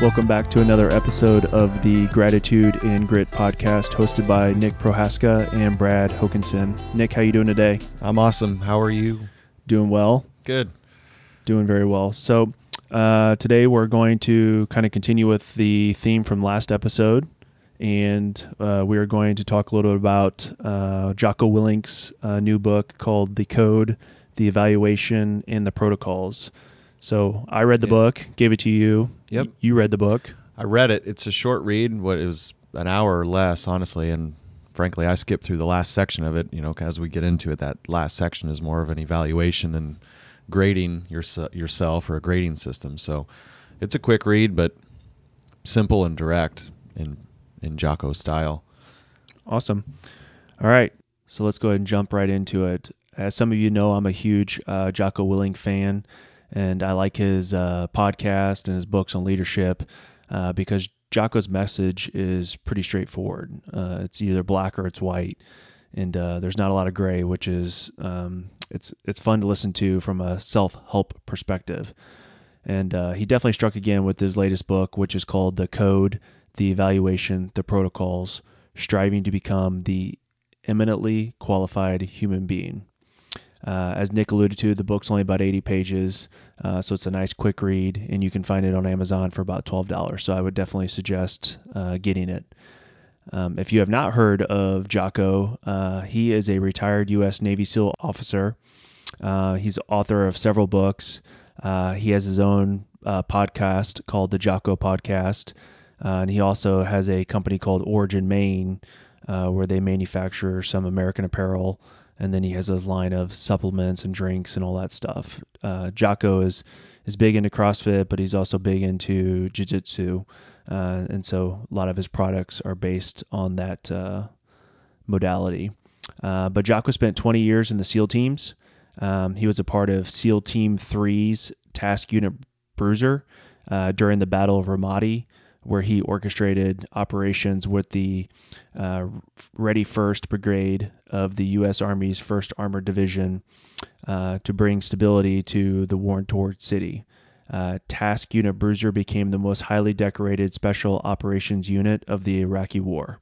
Welcome back to another episode of the Gratitude and Grit podcast, hosted by Nick Prohaska and Brad Hokinson. Nick, how you doing today? I'm awesome. How are you? Doing well. Good. Doing very well. So uh, today we're going to kind of continue with the theme from last episode, and uh, we are going to talk a little bit about uh, Jocko Willink's uh, new book called "The Code, the Evaluation, and the Protocols." So I read the Yeah. book, gave it to you. Yep. Y- You read the book. I read it. It's a short read. What it was an hour or less, honestly, and frankly, I skipped through the last section of it. You know, as we get into it, that last section is more of an evaluation and grading your, yourself or a grading system. So it's a quick read, but simple and direct in in Jocko style. Awesome. All right. So let's go ahead and jump right into it. As some of you know, I'm a huge uh, Jocko Willink fan, and I like his uh, podcast and his books on leadership uh, because Jocko's message is pretty straightforward. Uh, it's either black or it's white, and uh, there's not a lot of gray, which is um, it's it's fun to listen to from a self-help perspective. And uh, he definitely struck again with his latest book, which is called The Code, the Evaluation, the Protocols, Striving to Become the Eminently Qualified Human Being. Uh, as Nick alluded to, the book's only about 80 pages, uh, so it's a nice quick read, and you can find it on Amazon for about $12. So I would definitely suggest uh, getting it. Um, if you have not heard of Jocko, uh, he is a retired U.S. Navy SEAL officer. Uh, he's author of several books. Uh, he has his own podcast called the Jocko Podcast, and he also has a company called Origin Maine, where they manufacture some American apparel. And then he has a line of supplements and drinks and all that stuff. Uh, Jocko is is big into CrossFit, but he's also big into Jiu-Jitsu, uh, and so a lot of his products are based on that uh, modality. Uh, but Jocko spent 20 years in the SEAL teams. Um, he was a part of SEAL Team 3's Task Unit Bruiser uh, during the Battle of Ramadi, where he orchestrated operations with the uh, Ready First Brigade of the U.S. Army's 1st Armored Division uh, to bring stability to the war torn city. Uh, Task Unit Bruiser became the most highly decorated special operations unit of the Iraqi War.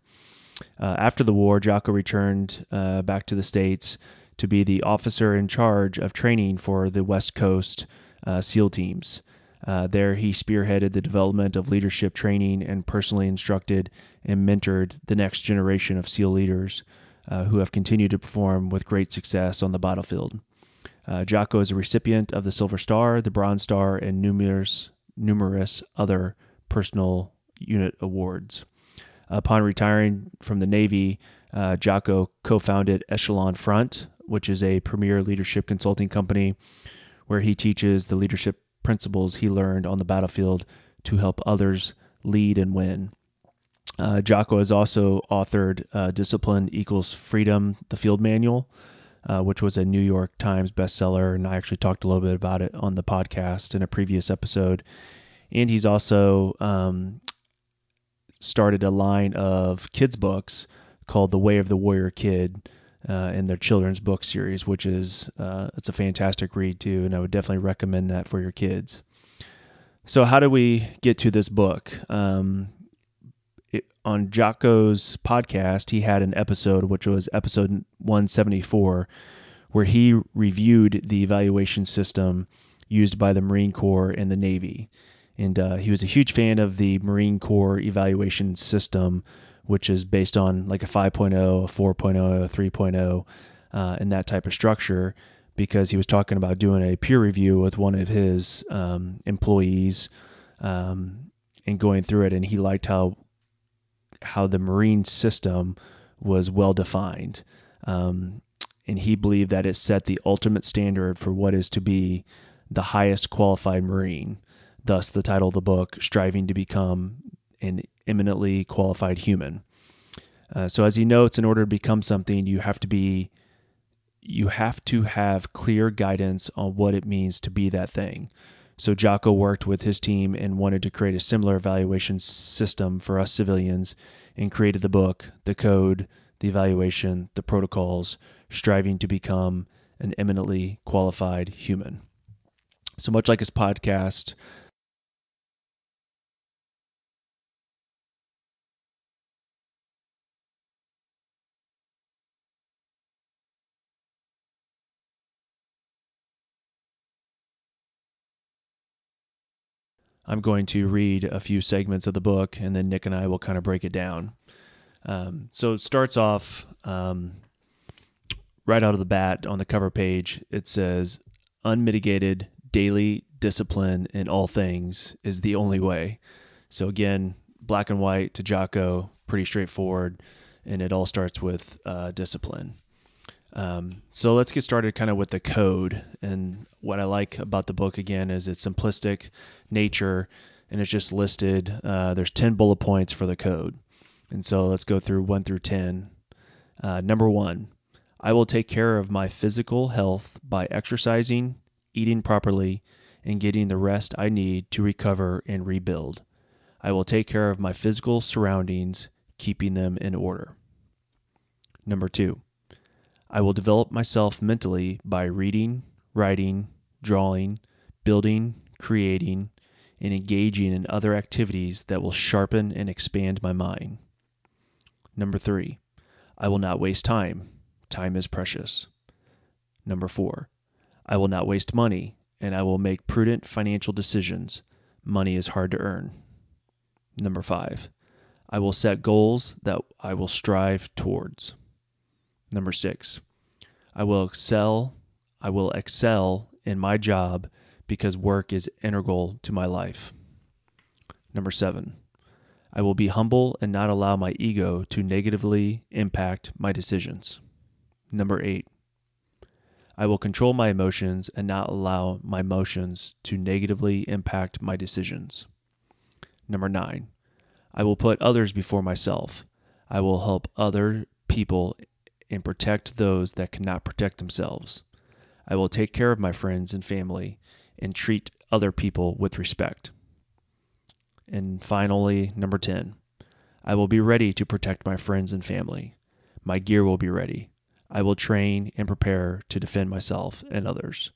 Uh, after the war, Jocko returned uh, back to the States to be the officer in charge of training for the West Coast uh, SEAL teams. Uh, there, he spearheaded the development of leadership training and personally instructed and mentored the next generation of SEAL leaders uh, who have continued to perform with great success on the battlefield. Uh, Jocko is a recipient of the Silver Star, the Bronze Star, and numerous numerous other personal unit awards. Upon retiring from the Navy, uh, Jocko co-founded Echelon Front, which is a premier leadership consulting company where he teaches the leadership principles he learned on the battlefield to help others lead and win. Uh, Jocko has also authored uh, Discipline Equals Freedom, the Field Manual, uh, which was a New York Times bestseller, and I actually talked a little bit about it on the podcast in a previous episode. And he's also um, started a line of kids' books called The Way of the Warrior Kid uh, in their children's book series, which is uh, it's a fantastic read too, and I would definitely recommend that for your kids. So, how do we get to this book? Um, it, on Jocko's podcast, he had an episode, which was episode 174, where he reviewed the evaluation system used by the Marine Corps and the Navy. And uh, he was a huge fan of the Marine Corps evaluation system, which is based on like a 5.0, a 4.0, a 3.0, uh, and that type of structure, because he was talking about doing a peer review with one of his um, employees um, and going through it. And he liked how how the marine system was well defined. Um, and he believed that it set the ultimate standard for what is to be the highest qualified marine. Thus, the title of the book, Striving to Become an Eminently Qualified Human. Uh, so, as he notes, in order to become something, you have to be, you have to have clear guidance on what it means to be that thing. So Jocko worked with his team and wanted to create a similar evaluation system for us civilians and created the book, the code, the evaluation, the protocols, striving to become an eminently qualified human. So much like his podcast, I'm going to read a few segments of the book, and then Nick and I will kind of break it down. Um, so it starts off um, right out of the bat on the cover page. It says, "Unmitigated daily discipline in all things is the only way." So again, black and white to Jocko, pretty straightforward, and it all starts with uh, discipline. Um, so let's get started kind of with the code. And what I like about the book again is its simplistic nature, and it's just listed. Uh, there's 10 bullet points for the code. And so let's go through 1 through 10. Uh, number one, I will take care of my physical health by exercising, eating properly, and getting the rest I need to recover and rebuild. I will take care of my physical surroundings, keeping them in order. Number two, I will develop myself mentally by reading, writing, drawing, building, creating, and engaging in other activities that will sharpen and expand my mind. Number three, I will not waste time. Time is precious. Number four, I will not waste money, and I will make prudent financial decisions. Money is hard to earn. Number five, I will set goals that I will strive towards. Number six, I will excel. I will excel in my job because work is integral to my life. Number seven, I will be humble and not allow my ego to negatively impact my decisions. Number eight, I will control my emotions and not allow my emotions to negatively impact my decisions. Number nine, I will put others before myself. I will help other people and protect those that cannot protect themselves. I will take care of my friends and family and treat other people with respect. And finally, number 10, I will be ready to protect my friends and family. My gear will be ready. I will train and prepare to defend myself and others.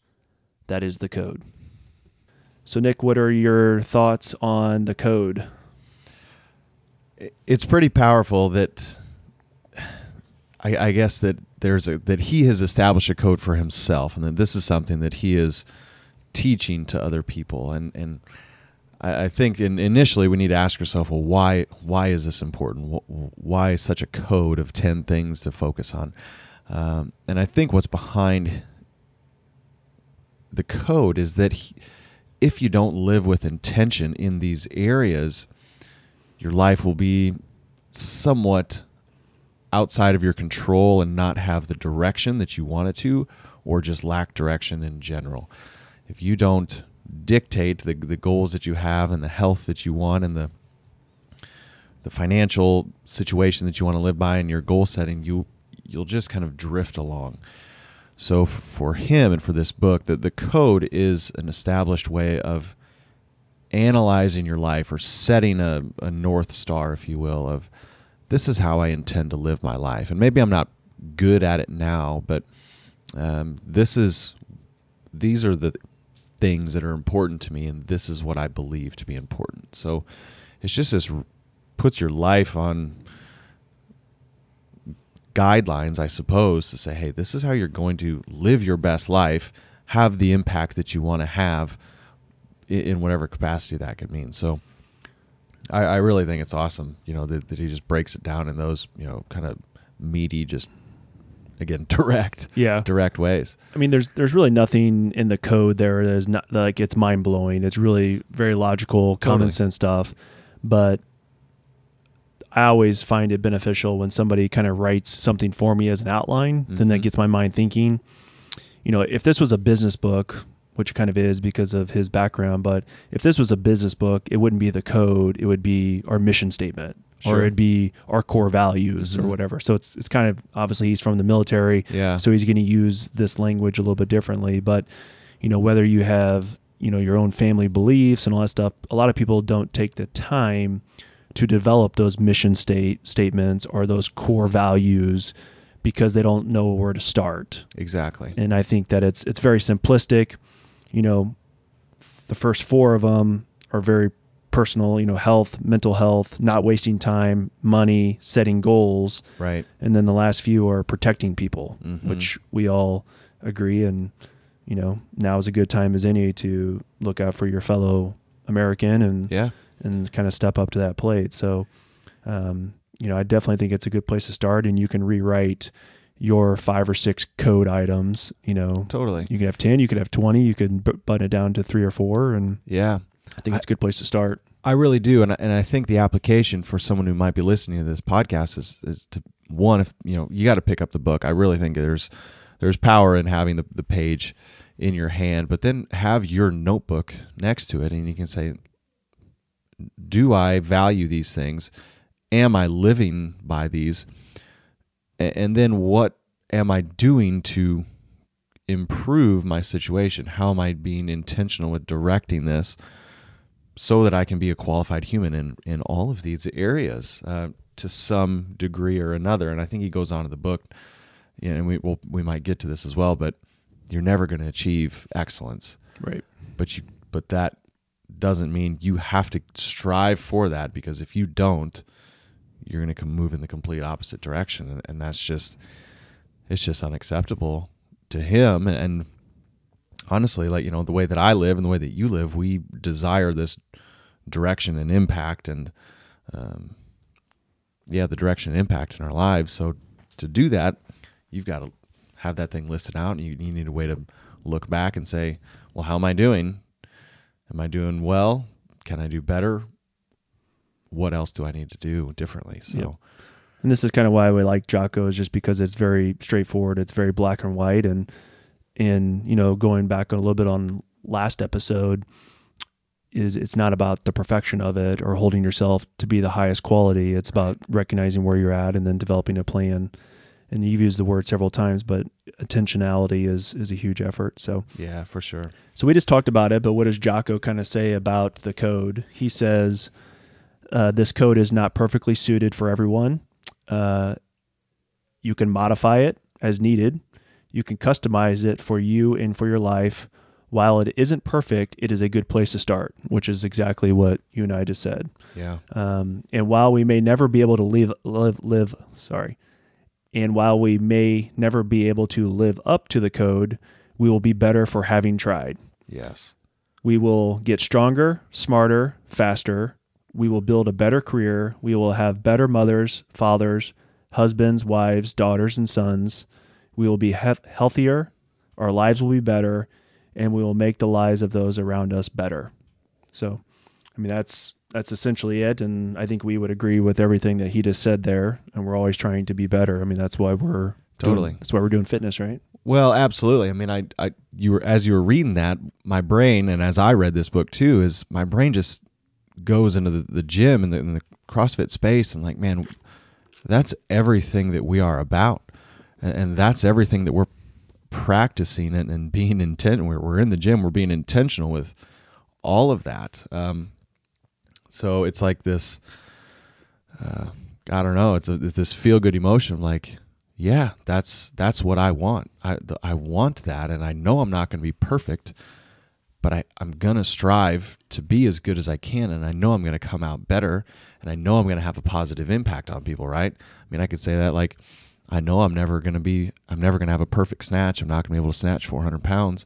That is the code. So, Nick, what are your thoughts on the code? It's pretty powerful that I, I guess that there's a that he has established a code for himself, and that this is something that he is teaching to other people. And and I, I think in, initially we need to ask ourselves, well, why why is this important? Why such a code of ten things to focus on? Um, and I think what's behind the code is that he, if you don't live with intention in these areas, your life will be somewhat outside of your control and not have the direction that you want it to, or just lack direction in general. If you don't dictate the, the goals that you have and the health that you want and the the financial situation that you want to live by and your goal setting, you you'll just kind of drift along. So f- for him and for this book, that the code is an established way of analyzing your life or setting a, a north star, if you will, of this is how I intend to live my life. And maybe I'm not good at it now, but um, this is these are the things that are important to me, and this is what I believe to be important. So it's just this puts your life on guidelines, I suppose, to say, hey, this is how you're going to live your best life, have the impact that you want to have in whatever capacity that could mean. So I, I really think it's awesome, you know, that, that he just breaks it down in those, you know, kind of meaty, just again direct, yeah, direct ways. I mean, there's there's really nothing in the code there that is not like it's mind blowing. It's really very logical, common Totally. sense stuff. But I always find it beneficial when somebody kind of writes something for me as an outline. Then that Mhm. gets my mind thinking. You know, if this was a business book, which it kind of is because of his background, but if this was a business book, it wouldn't be the code. It would be our mission statement, or it'd be our core values, or Mhm. whatever. So it's it's kind of obviously he's from the military. Yeah. So he's going to use this language a little bit differently. But, you know, whether you have, you know, your own family beliefs and all that stuff, a lot of people don't take the time to develop those mission state statements or those core values because they don't know where to start. exactly. And I think that it's it's very simplistic. You know, the first four of them are very personal, you know, health, mental health, not wasting time, money, setting goals Right. and then the last few are protecting people, Mhm. which we all agree. And you know, now is a good time as any to look out for your fellow American and Yeah. and kind of step up to that plate. So, um, you know, I definitely think it's a good place to start, and you can rewrite your five or six code items. You know, Totally. you could have ten, you could have twenty, you could b- button it down to three or four, and Yeah. I think it's a good place to start. I really do, and I- and I think the application for someone who might be listening to this podcast is is to one, if you know, you got to pick up the book. I really think there's there's power in having the the page in your hand, but then have your notebook next to it, and you can say, "Do I value these things? Am I living by these? And then what am I doing to improve my situation? How am I being intentional with directing this?" so that I can be a qualified human in, in all of these areas uh, to some degree or another. And I think he goes on to the book, and we will we might get to this as well. But you're never going to achieve excellence, Right. but you but that doesn't mean you have to strive for that because if you don't, you're going to move in the complete opposite direction, and, and that's just it's just unacceptable to him. And honestly like you know the way that i live and the way that you live we desire this direction and impact and um, yeah the direction and impact in our lives. So to do that you've got to have that thing listed out and you, you need a way to look back and say well how am i doing? Am i doing well? Can i do better what else do i need to do differently so Yep. And this is kind of why we like Jocko is just because it's very straightforward. It's very black and white. And, and, you know, going back a little bit on last episode is it's not about the perfection of it or holding yourself to be the highest quality. It's about recognizing where you're at and then developing a plan. And you've used the word several times, but intentionality is, is a huge effort. So, yeah for sure so we just talked about it, but what does Jocko kind of say about the code? He says uh, this code is not perfectly suited for everyone. Uh, you can modify it as needed. You can customize it for you and for your life. While it isn't perfect, it is a good place to start, which is exactly what you and I just said. yeah Um, and while we may never be able to live, live, live, sorry, and while we may never be able to live up to the code, we will be better for having tried. yes We will get stronger, smarter, faster. We will build a better career. We will have better mothers, fathers, husbands, wives, daughters, and sons. We will be he- healthier. Our lives will be better, and we will make the lives of those around us better. So, I mean, that's that's essentially it. And I think we would agree with everything that he just said there. And we're always trying to be better. I mean, that's why we're doing- Totally. that's why we're doing fitness, right? Well, absolutely. I mean, I, I, you were as you were reading that, my brain, and as I read this book too, is my brain just goes into the, the gym and the, in the CrossFit space, and like, man, that's everything that we are about, and, and that's everything that we're practicing and, and being intent. We're, we're in the gym. We're being intentional with all of that. Um, so it's like this. Uh, I don't know. It's, a, it's this feel good emotion. Like, yeah, that's that's what I want. I th- I want that, and I know I'm not going to be perfect, but I I'm gonna strive to be as good as I can, and I know I'm going to come out better, and I know I'm going to have a positive impact on people. Right? I mean, I could say that like, I know I'm never going to be I'm never going to have a perfect snatch. I'm not going to be able to snatch 400 pounds,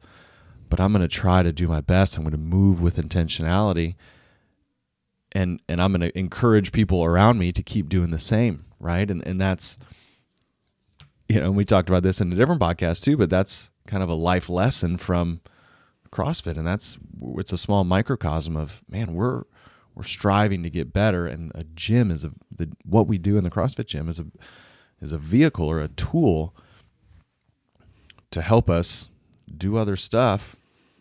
but I'm going to try to do my best. I'm going to move with intentionality. And, and I'm going to encourage people around me to keep doing the same, right? And and that's you know, we talked about this in a different podcast too, but that's kind of a life lesson from CrossFit, and that's it's a small microcosm of man, we're we're striving to get better, and a gym is a the what we do in the CrossFit gym is a is a vehicle or a tool to help us do other stuff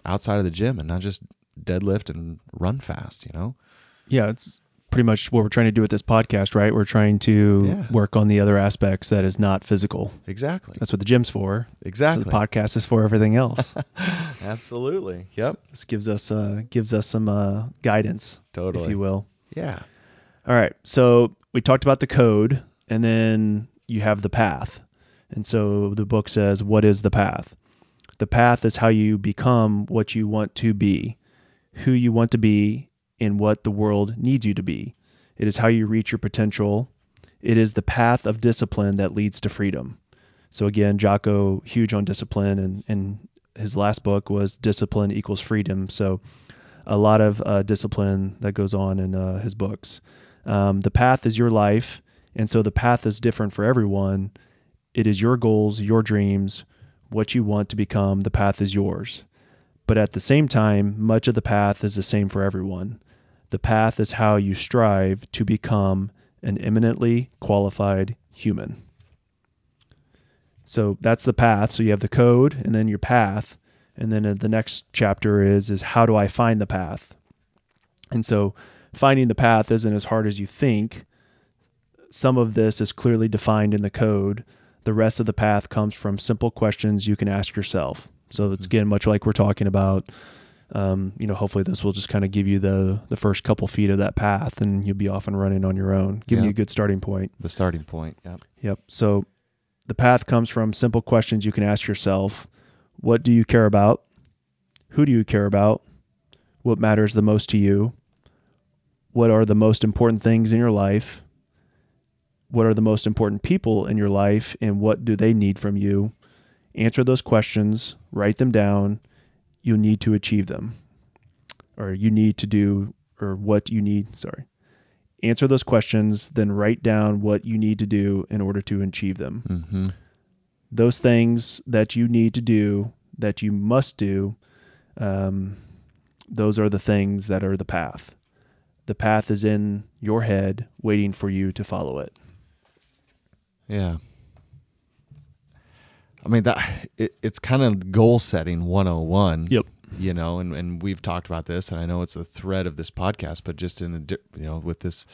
outside of the gym and not just deadlift and run fast, you know? Yeah, it's pretty much what we're trying to do with this podcast, right? We're trying to Yeah. work on the other aspects that is not physical. Exactly. That's what the gym's for. exactly. So the podcast is for everything else. Absolutely. Yep. this gives us uh, gives us some uh, guidance, Totally. if you will. Yeah. All right. So we talked about the code, and then you have the path. And so the book says, "What is the path?" The path is how you become what you want to be, who you want to be, and what the world needs you to be. It is how you reach your potential. It is the path of discipline that leads to freedom. So again, Jocko huge on discipline, and and his last book was Discipline Equals Freedom. So a lot of uh, discipline that goes on in uh, his books. Um, the path is your life, and so the path is different for everyone. It is your goals, your dreams, what you want to become. The path is yours. But at the same time, much of the path is the same for everyone. The path is how you strive to become an eminently qualified human. So that's the path. So you have the code and then your path. And then the next chapter is is how do I find the path? And so finding the path isn't as hard as you think. Some of this is clearly defined in the code. The rest of the path comes from simple questions you can ask yourself. So it's Mm-hmm. again much like we're talking about. Um, you know, hopefully this will just kind of give you the the first couple feet of that path, and you'll be off and running on your own, giving Yeah. you a good starting point. The starting point. Yep. Yep. So the path comes from simple questions you can ask yourself. What do you care about? Who do you care about? What matters the most to you? What are the most important things in your life? What are the most important people in your life and what do they need from you? Answer those questions, write them down. You need to achieve them. Or you need to do or what you need, sorry answer those questions, then write down what you need to do in order to achieve them. Mm-hmm. Those things that you need to do, that you must do, um, those are the things that are the path. The path is in your head, waiting for you to follow it. Yeah. I mean that it, it's kind of goal setting 101. Yep. You know, and, and we've talked about this, and I know it's a thread of this podcast, but just in a di- you know with this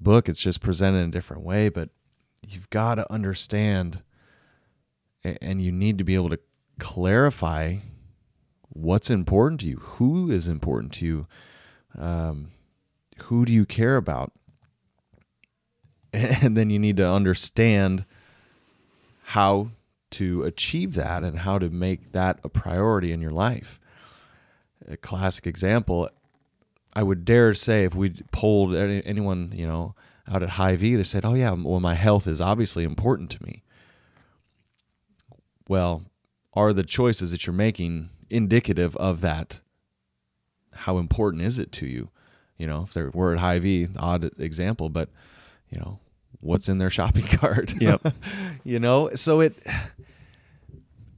book, it's just presented in a different way. But you've got to understand, and you need to be able to clarify what's important to you, who is important to you, um, who do you care about, and then you need to understand how to achieve that and how to make that a priority in your life. A classic example, I would dare say, if we polled any, anyone, you know, out at Hy-Vee, they said, "Oh yeah, well my health is obviously important to me." Well, are the choices that you're making indicative of that? How important is it to you? You know, if they were at Hy-Vee, odd example, but you know, what's in their shopping cart? Yep. you know, so it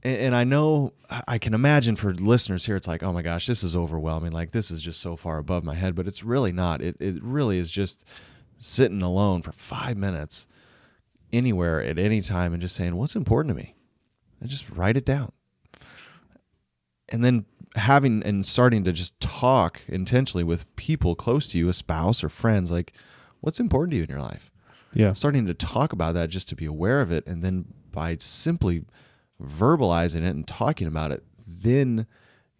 and, and I know I can imagine for listeners here, it's like, oh my gosh, this is overwhelming. Like this is just so far above my head, but it's really not. It it really is just sitting alone for five minutes, anywhere at any time, and just saying what's important to me, and just write it down. And then having and starting to just talk intentionally with people close to you, a spouse or friends, like what's important to you in your life Yeah. starting to talk about that just to be aware of it and then by simply verbalizing it and talking about it then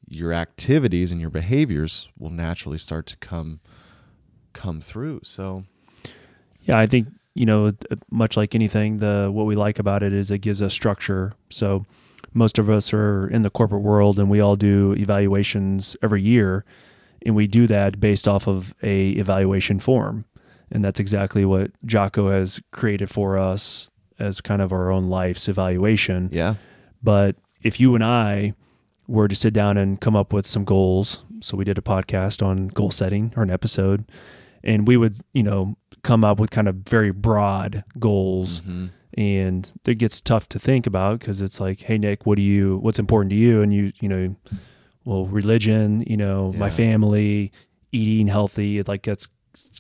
your activities and your behaviors will naturally start to come come through so Yeah, I think you know, much like anything, the what we like about it is it gives us structure. So most of us are in the corporate world, and we all do evaluations every year, and we do that based off of a evaluation form, and that's exactly what Jocko has created for us as kind of our own life's evaluation. yeah But if you and I were to sit down and come up with some goals, so we did a podcast on goal setting or an episode, and we would, you know, come up with kind of very broad goals, Mhm. and it gets tough to think about because it's like, hey Nick, what do you, what's important to you? And you, you know, well, religion, you know, my family, eating healthy, it like gets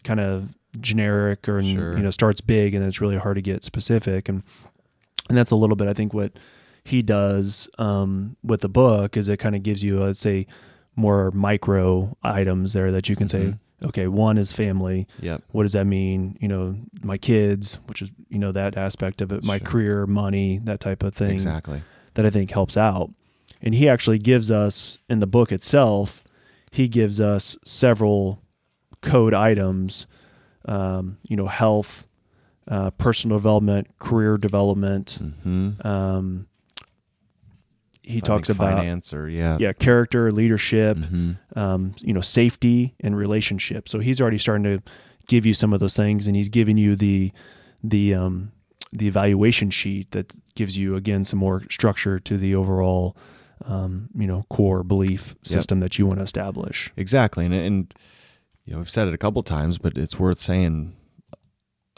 kind of generic or Sure. you know starts big and it's really hard to get specific and and that's a little bit I think what he does um, with the book is it kind of gives you let's say more micro items there that you can say Mhm. okay one is family yep what does that mean you know my kids which is you know that aspect of it my Sure. career money that type of thing exactly that I think helps out. And he actually gives us in the book itself, he gives us several code items, um, you know, health, uh, personal development, career development. hmm Um, he talks about finance or yeah yeah character, leadership, hmm um, you know, safety and relationships. So he's already starting to give you some of those things, and he's giving you the the um, the evaluation sheet that gives you again some more structure to the overall um, you know, core belief system that you want to establish. Exactly, and and you know, I've said it a couple times, but it's worth saying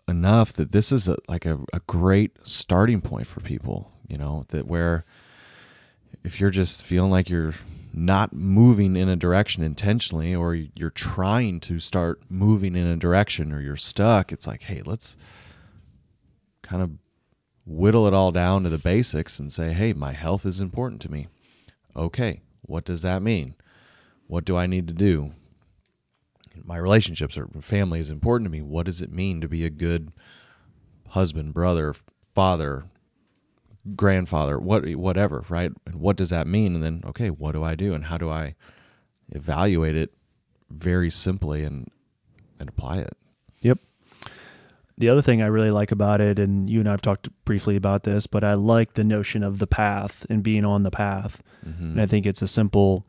enough that this is a, like a, a great starting point for people. You know, that where if you're just feeling like you're not moving in a direction intentionally or you're trying to start moving in a direction or you're stuck it's like hey let's kind of whittle it all down to the basics and say hey my health is important to me. Okay what does that mean? What do i need to do? My relationships or family is important to me. What does it mean to be a good husband brother father grandfather, what whatever, right? And what does that mean? And then okay, what do I do and how do I evaluate it very simply and and apply it? Yep. The other thing I really like about it, and you and I have talked briefly about this, but I like the notion of the path and being on the path. Mm-hmm. And I think it's a simple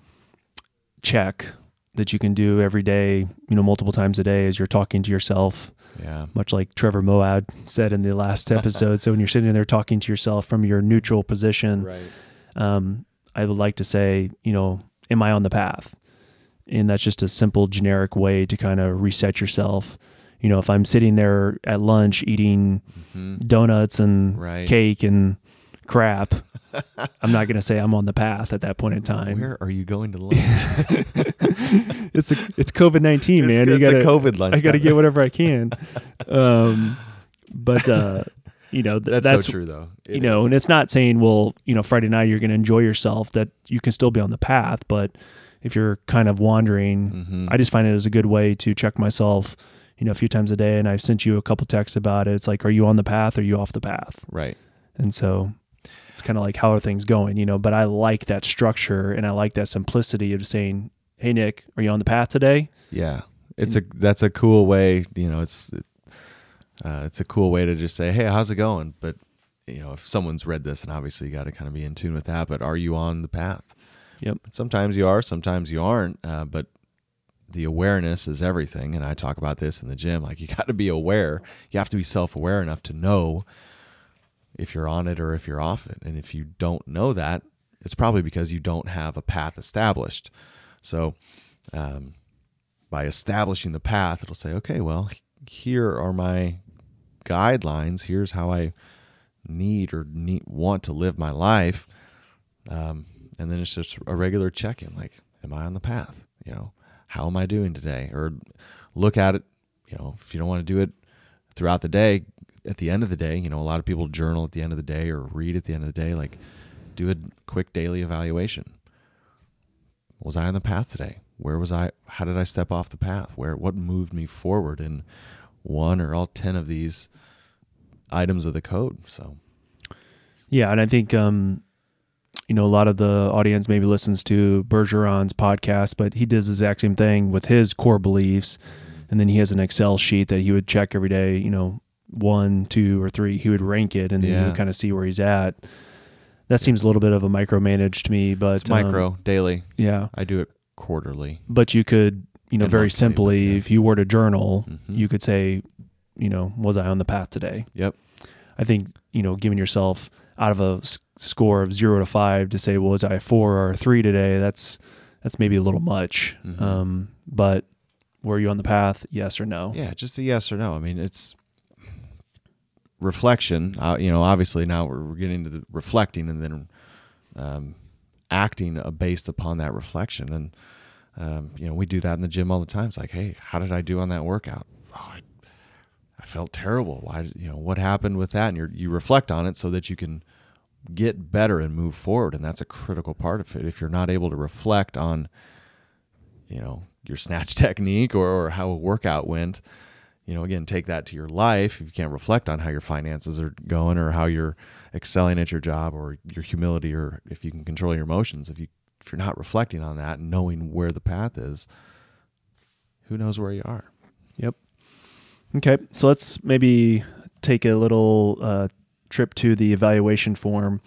check that you can do every day, you know, multiple times a day as you're talking to yourself yeah. Much like Trevor Moawad said in the last episode. so when you're sitting there talking to yourself from your neutral position, right. um, I would like to say, you know, am I on the path? And that's just a simple generic way to kind of reset yourself. You know, if I'm sitting there at lunch eating mm-hmm. donuts and right. cake and crap, I'm not going to say I'm on the path at that point in time. Where are you going to lunch? it's a, it's COVID nineteen, man. you got a COVID lunch. I got to get whatever I can. Um, but uh, you know th- that's, that's, so true though. It you know, is. and it's not saying well, you know, Friday night you're going to enjoy yourself. That you can still be on the path, but if you're kind of wandering, mm-hmm. I just find it as a good way to check myself. You know, a few times a day, and I've sent you a couple texts about it. It's like, are you on the path? Or are you off the path? Right. And so it's kind of like how are things going, you know. But I like that structure and I like that simplicity of saying, "Hey, Nick, are you on the path today?" Yeah, it's and, a that's a cool way. You know, it's uh, it's a cool way to just say, "Hey, how's it going?" But you know, if someone's read this, and obviously you got to kind of be in tune with that. But are you on the path? Yep. Sometimes you are, sometimes you aren't. Uh, but the awareness is everything, and I talk about this in the gym. Like you got to be aware. You have to be self-aware enough to know if you're on it or if you're off it. And if you don't know that, it's probably because you don't have a path established. So, um, by establishing the path, it'll say, okay, well, here are my guidelines. Here's how I need or need, want to live my life. Um, and then it's just a regular check in like, am I on the path? You know, how am I doing today? Or look at it, you know, if you don't want to do it throughout the day, at the end of the day, you know, a lot of people journal at the end of the day or read at the end of the day, like do a quick daily evaluation. Was I on the path today? Where was I? How did I step off the path? Where what moved me forward in one or all 10 of these items of the code? So Yeah, and I think um you know, a lot of the audience maybe listens to Bergeron's podcast, but he does the exact same thing with his core beliefs. And then he has an Excel sheet that he would check every day, you know, one, two, or three, he would rank it and then yeah. you would kind of see where he's at. That seems a little bit of a micromanage to me, but it's micro um, daily. Yeah, I do it quarterly. But you could, you know, very simply, yeah. if you were to journal, mm-hmm. you could say, you know, was I on the path today? Yep. I think you know, giving yourself out of a s- score of zero to five to say, well, was I four or three today? That's that's maybe a little much. Mm-hmm. Um, but were you on the path? Yes or no? Yeah, just a yes or no. I mean, it's reflection, uh, you know, obviously now we're, getting to the reflecting and then um, acting based upon that reflection. And, um, you know, we do that in the gym all the time. It's like, hey, how did I do on that workout? Oh, I, I felt terrible. Why, you know, what happened with that? And you you reflect on it so that you can get better and move forward. And that's a critical part of it. If you're not able to reflect on, you know, your snatch technique or, or how a workout went, you know, again, take that to your life. If you can't reflect on how your finances are going or how you're excelling at your job or your humility or if you can control your emotions, if you if you're not reflecting on that and knowing where the path is, who knows where you are? Yep. Okay, so let's maybe take a little uh, trip to the evaluation form.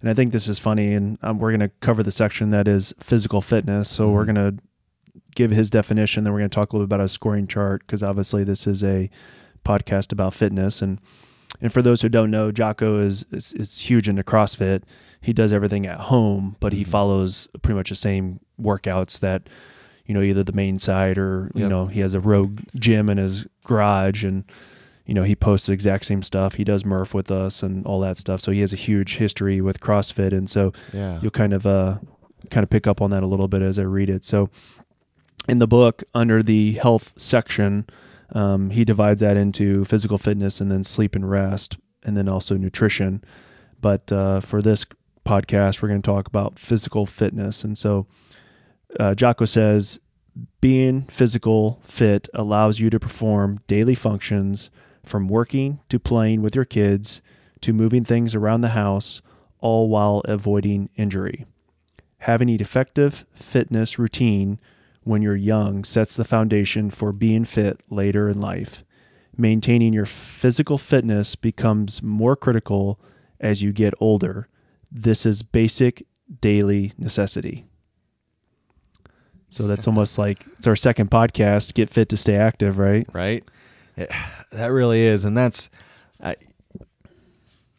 And I think this is funny, and um, we're going to cover the section that is physical fitness. So mm-hmm. we're going to give his definition. Then we're going to talk a little bit about a scoring chart because obviously this is a podcast about fitness. And and for those who don't know, Jocko is, is, is huge into CrossFit, he does everything at home, but he Mhm. follows pretty much the same workouts that you know either the main side or you Yep. know he has a rogue gym in his garage and you know he posts the exact same stuff. He does Murph with us and all that stuff. So he has a huge history with CrossFit, and so Yeah. you'll kind of uh kind of pick up on that a little bit as I read it. So in the book under the health section, um, he divides that into physical fitness and then sleep and rest, and then also nutrition. But uh, for this podcast, we're going to talk about physical fitness, and so uh, Jocko says being physical fit allows you to perform daily functions from working to playing with your kids to moving things around the house, all while avoiding injury. Having an effective fitness routine when you're young sets the foundation for being fit later in life. Maintaining your physical fitness becomes more critical as you get older. This is basic daily necessity. So that's almost like it's our second podcast, Get Fit to Stay Active, right? right? It, that really is, and that's, I,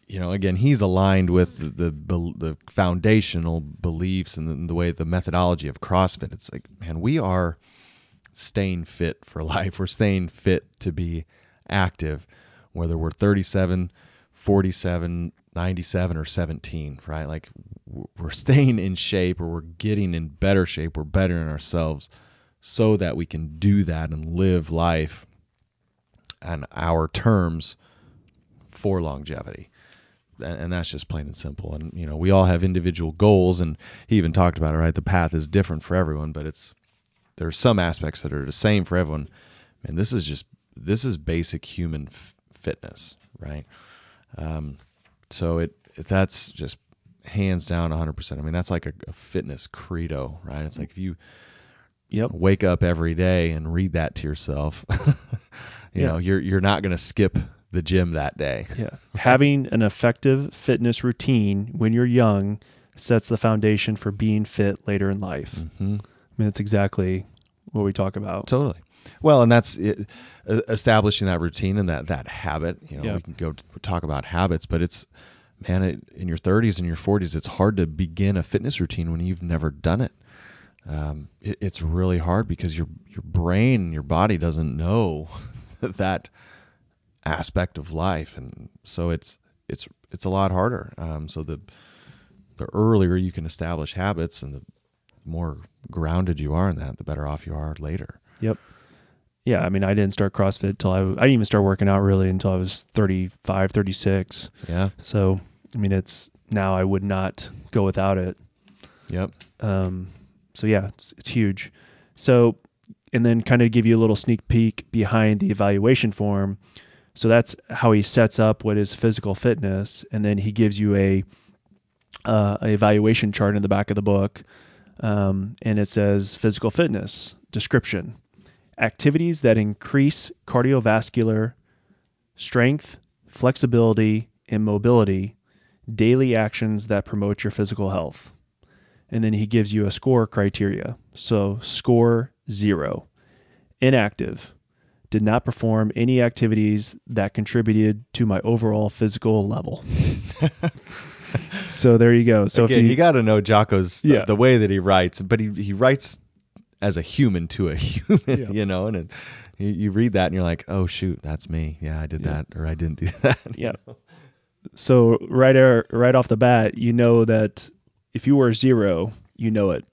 you know, again, he's aligned with the the, the foundational beliefs and the, the way the methodology of CrossFit. It's like, man, we are staying fit for life. We're staying fit to be active, whether we're 37, 47, 97, or 17, right? Like, we're staying in shape or we're getting in better shape. We're bettering ourselves so that we can do that and live life on our terms for longevity. And, and that's just plain and simple. And you know, we all have individual goals, and he even talked about it. Right, the path is different for everyone, but it's there are some aspects that are the same for everyone. And this is just this is basic human f- fitness, right? Um, so it, it that's just hands down 100%. I mean, that's like a, a fitness credo, right? It's like if you Yep. wake up every day and read that to yourself, you Yeah. know, you're you're not going to skip the gym that day. Yeah. Having an effective fitness routine when you're young sets the foundation for being fit later in life. hmm I mean, that's exactly what we talk about. Totally. Well, and that's it, establishing that routine and that that habit. You know, Yeah. we can go talk about habits, but it's man, it, in your 30s and your 40s, it's hard to begin a fitness routine when you've never done it. Um, it it's really hard because your your brain your body doesn't know that aspect of life, and so it's it's it's a lot harder. Um, so the the earlier you can establish habits and the more grounded you are in that, the better off you are later. Yep. Yeah. I mean, I didn't start CrossFit till I, I didn't even start working out really until I was 35, 36. Yeah. So, I mean, it's now I would not go without it. Yep. Um, so yeah, it's, it's huge. So, and then kind of give you a little sneak peek behind the evaluation form. So that's how he sets up what is physical fitness, and then he gives you a uh, evaluation chart in the back of the book, um, and it says physical fitness description: activities that increase cardiovascular strength, flexibility, and mobility, daily actions that promote your physical health and then he gives you a score criteria. So score zero. Inactive. Did not perform any activities that contributed to my overall physical level. So there you go. So Again, if you, you, got to know Jocko's Yeah. the way that he writes, but he he writes as a human to a human, Yeah. you know, and it, you, you read that and you're like, oh shoot, that's me. Yeah, I did Yeah. that, or I didn't do that. yeah. So right er, right off the bat, you know that if you were zero, you know it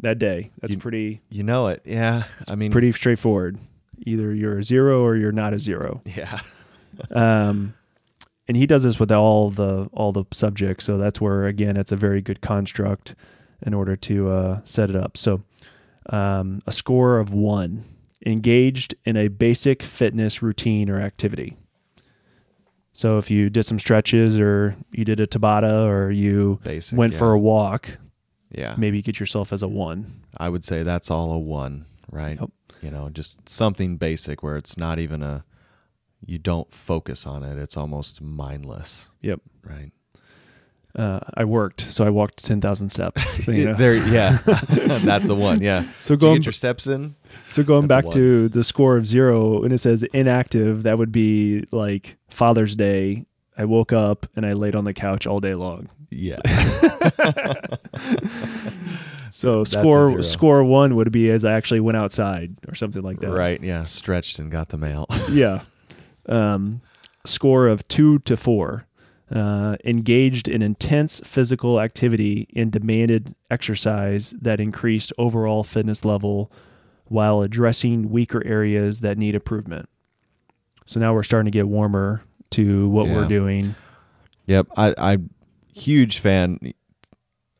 that day. That's You- pretty You know it. Yeah. I mean, pretty straightforward. Either you're a zero or you're not a zero. Yeah. um, and he does this with all the all the subjects. So that's where again it's a very good construct in order to uh, set it up. So um, a score of one, engaged in a basic fitness routine or activity. So if you did some stretches or you did a Tabata or you Basic. went yeah. for a walk, Yeah. maybe you get yourself as a one. I would say that's all a one, right? Yep. You know, just something basic where it's not even a you don't focus on it. It's almost mindless. Yep. Right. Uh, I worked, so I walked ten thousand steps. you know. there yeah. that's a one, yeah. So Did you going get your steps in? So going That's back to the score of zero, and it says inactive, that would be like Father's Day. I woke up and I laid on the couch all day long. Yeah. So That's score score one would be as I actually went outside or something like that. right. Yeah. Stretched and got the mail. Yeah. Um, score of two to four. Uh, engaged in intense physical activity and demanded exercise that increased overall fitness level while addressing weaker areas that need improvement. So now we're starting to get warmer to what Yeah. we're doing. Yep, I I huge fan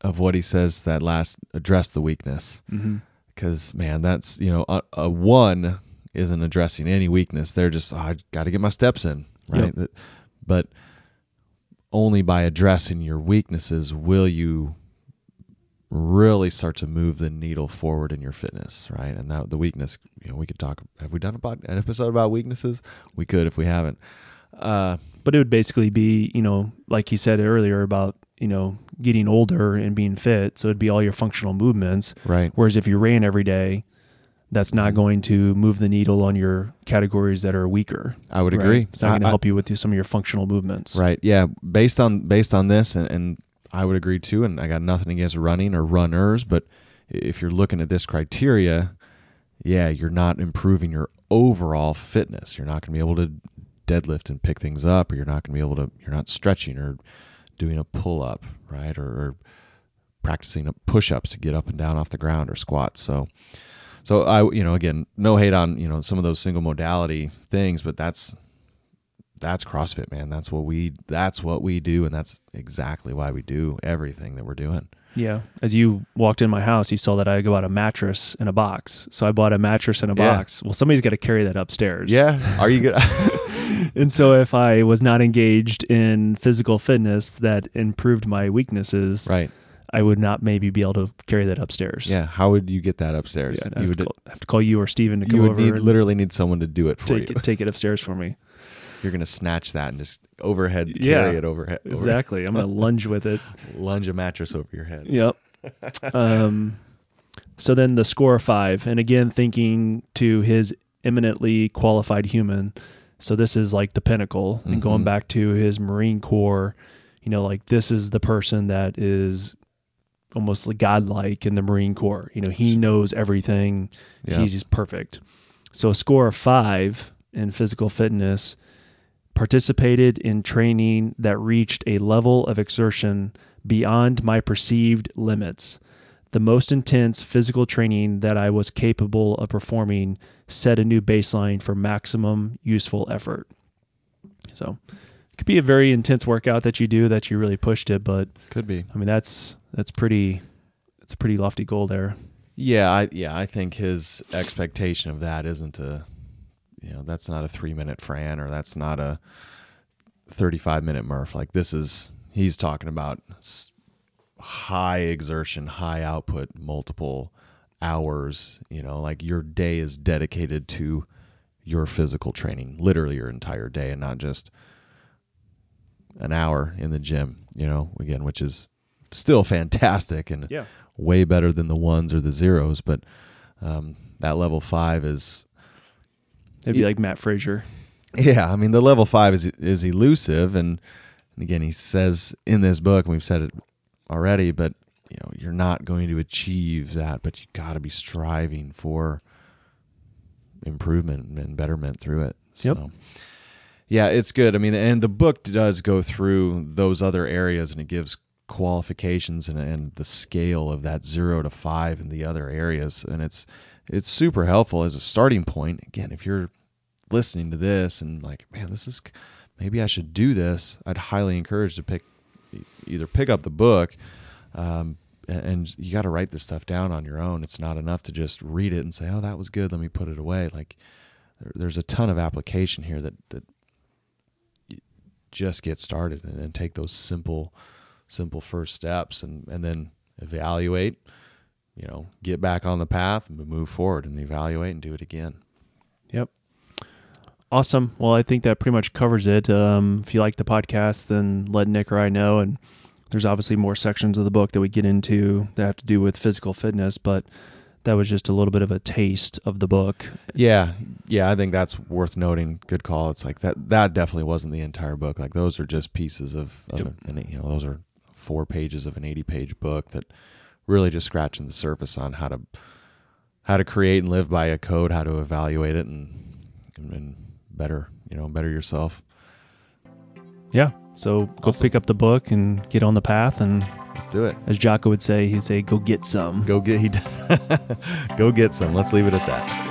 of what he says that last address the weakness mm-hmm. because man, that's you know a, a one isn't addressing any weakness. They're just oh, I got to get my steps in, right? Yep. But only by addressing your weaknesses will you really start to move the needle forward in your fitness, right? And that the weakness, you know, we could talk. Have we done a pod, an episode about weaknesses? We could if we haven't. Uh, But it would basically be, you know, like you said earlier about, you know, getting older and being fit. So it'd be all your functional movements. right. Whereas if you ran every day, that's not Mhm. going to move the needle on your categories that are weaker. I would right? agree. It's not going to help you with some of your functional movements. Right. Yeah. Based on based on this, and, and I would agree too. And I got nothing against running or runners, but if you're looking at this criteria, yeah, you're not improving your overall fitness. You're not going to be able to deadlift and pick things up, or you're not going to be able to. You're not stretching or doing a pull up, right, or, or practicing push ups to get up and down off the ground or squats. So. So I, you know, again, no hate on you know some of those single modality things, but that's that's CrossFit, man. That's what we that's what we do, and that's exactly why we do everything that we're doing. Yeah. As you walked in my house, you saw that I bought a mattress in a box. So I bought a mattress in a Yeah. box. Well, somebody's got to carry that upstairs. Yeah. Are you good? and so if I was not engaged in physical fitness that improved my weaknesses, right. I would not maybe be able to carry that upstairs. Yeah. How would you get that upstairs? Yeah, you would call, have to call you or Steven to come you would over need literally need someone to do it for take you. it, take it upstairs for me. You're gonna snatch that and just overhead Yeah, carry it overhead. over- Exactly. I'm going to lunge with it. lunge a mattress over your head. Yep. Um, so then the score of five, and again thinking to his eminently qualified human. So this is like the pinnacle, and going back to his Marine Corps, you know, like this is the person that is almost like godlike in the Marine Corps. You know, he knows everything. Yeah. He's just perfect. So a score of five in physical fitness participated in training that reached a level of exertion beyond my perceived limits. The most intense physical training that I was capable of performing set a new baseline for maximum useful effort. So, it could be a very intense workout that you do that you really pushed it, but Could be. I mean that's that's pretty it's a pretty lofty goal there. Yeah, I yeah, I think his expectation of that isn't a you know, that's not a 3-minute Fran or that's not a 35-minute Murph. Like this is he's talking about high exertion, high output, multiple hours, you know, like your day is dedicated to your physical training, literally your entire day and not just an hour in the gym, you know, again, which is still fantastic and Yeah. way better than the ones or the zeros, but um, that level five is It'd be like Mat Fraser. yeah. I mean, the level five is is elusive, and, and again, he says in this book, and we've said it already, but you know, you're not going to achieve that, but you got to be striving for improvement and betterment through it. Yep. So, yeah, it's good. I mean, and the book does go through those other areas, and it gives qualifications and, and the scale of that zero to five in the other areas, and it's it's super helpful as a starting point. Again, if you're listening to this and like, man, this is maybe I should do this, I'd highly encourage to pick either pick up the book. Um, and you got to write this stuff down on your own. It's not enough to just read it and say, "Oh, that was good. Let me put it away." Like, there, there's a ton of application here that that just get started and, and take those simple, simple first steps, and and then evaluate. You know, get back on the path and move forward, and evaluate and do it again. Yep. Awesome. Well, I think that pretty much covers it. Um, if you like the podcast, then let Nick or I know. And there's obviously more sections of the book that we get into that have to do with physical fitness, but that was just a little bit of a taste of the book. Yeah, yeah, I think that's worth noting. Good call. It's like that. That definitely wasn't the entire book. Like those are just pieces of, of Yep. an, you know, those are four pages of an eighty-page book that really just scratching the surface on how to how to create and live by a code, how to evaluate it, and and, and better, you know, better yourself. Yeah. So go Awesome. pick up the book and get on the path. And Let's do it. as Jocko would say, he'd say, go get some. Go get he go get some. Let's leave it at that.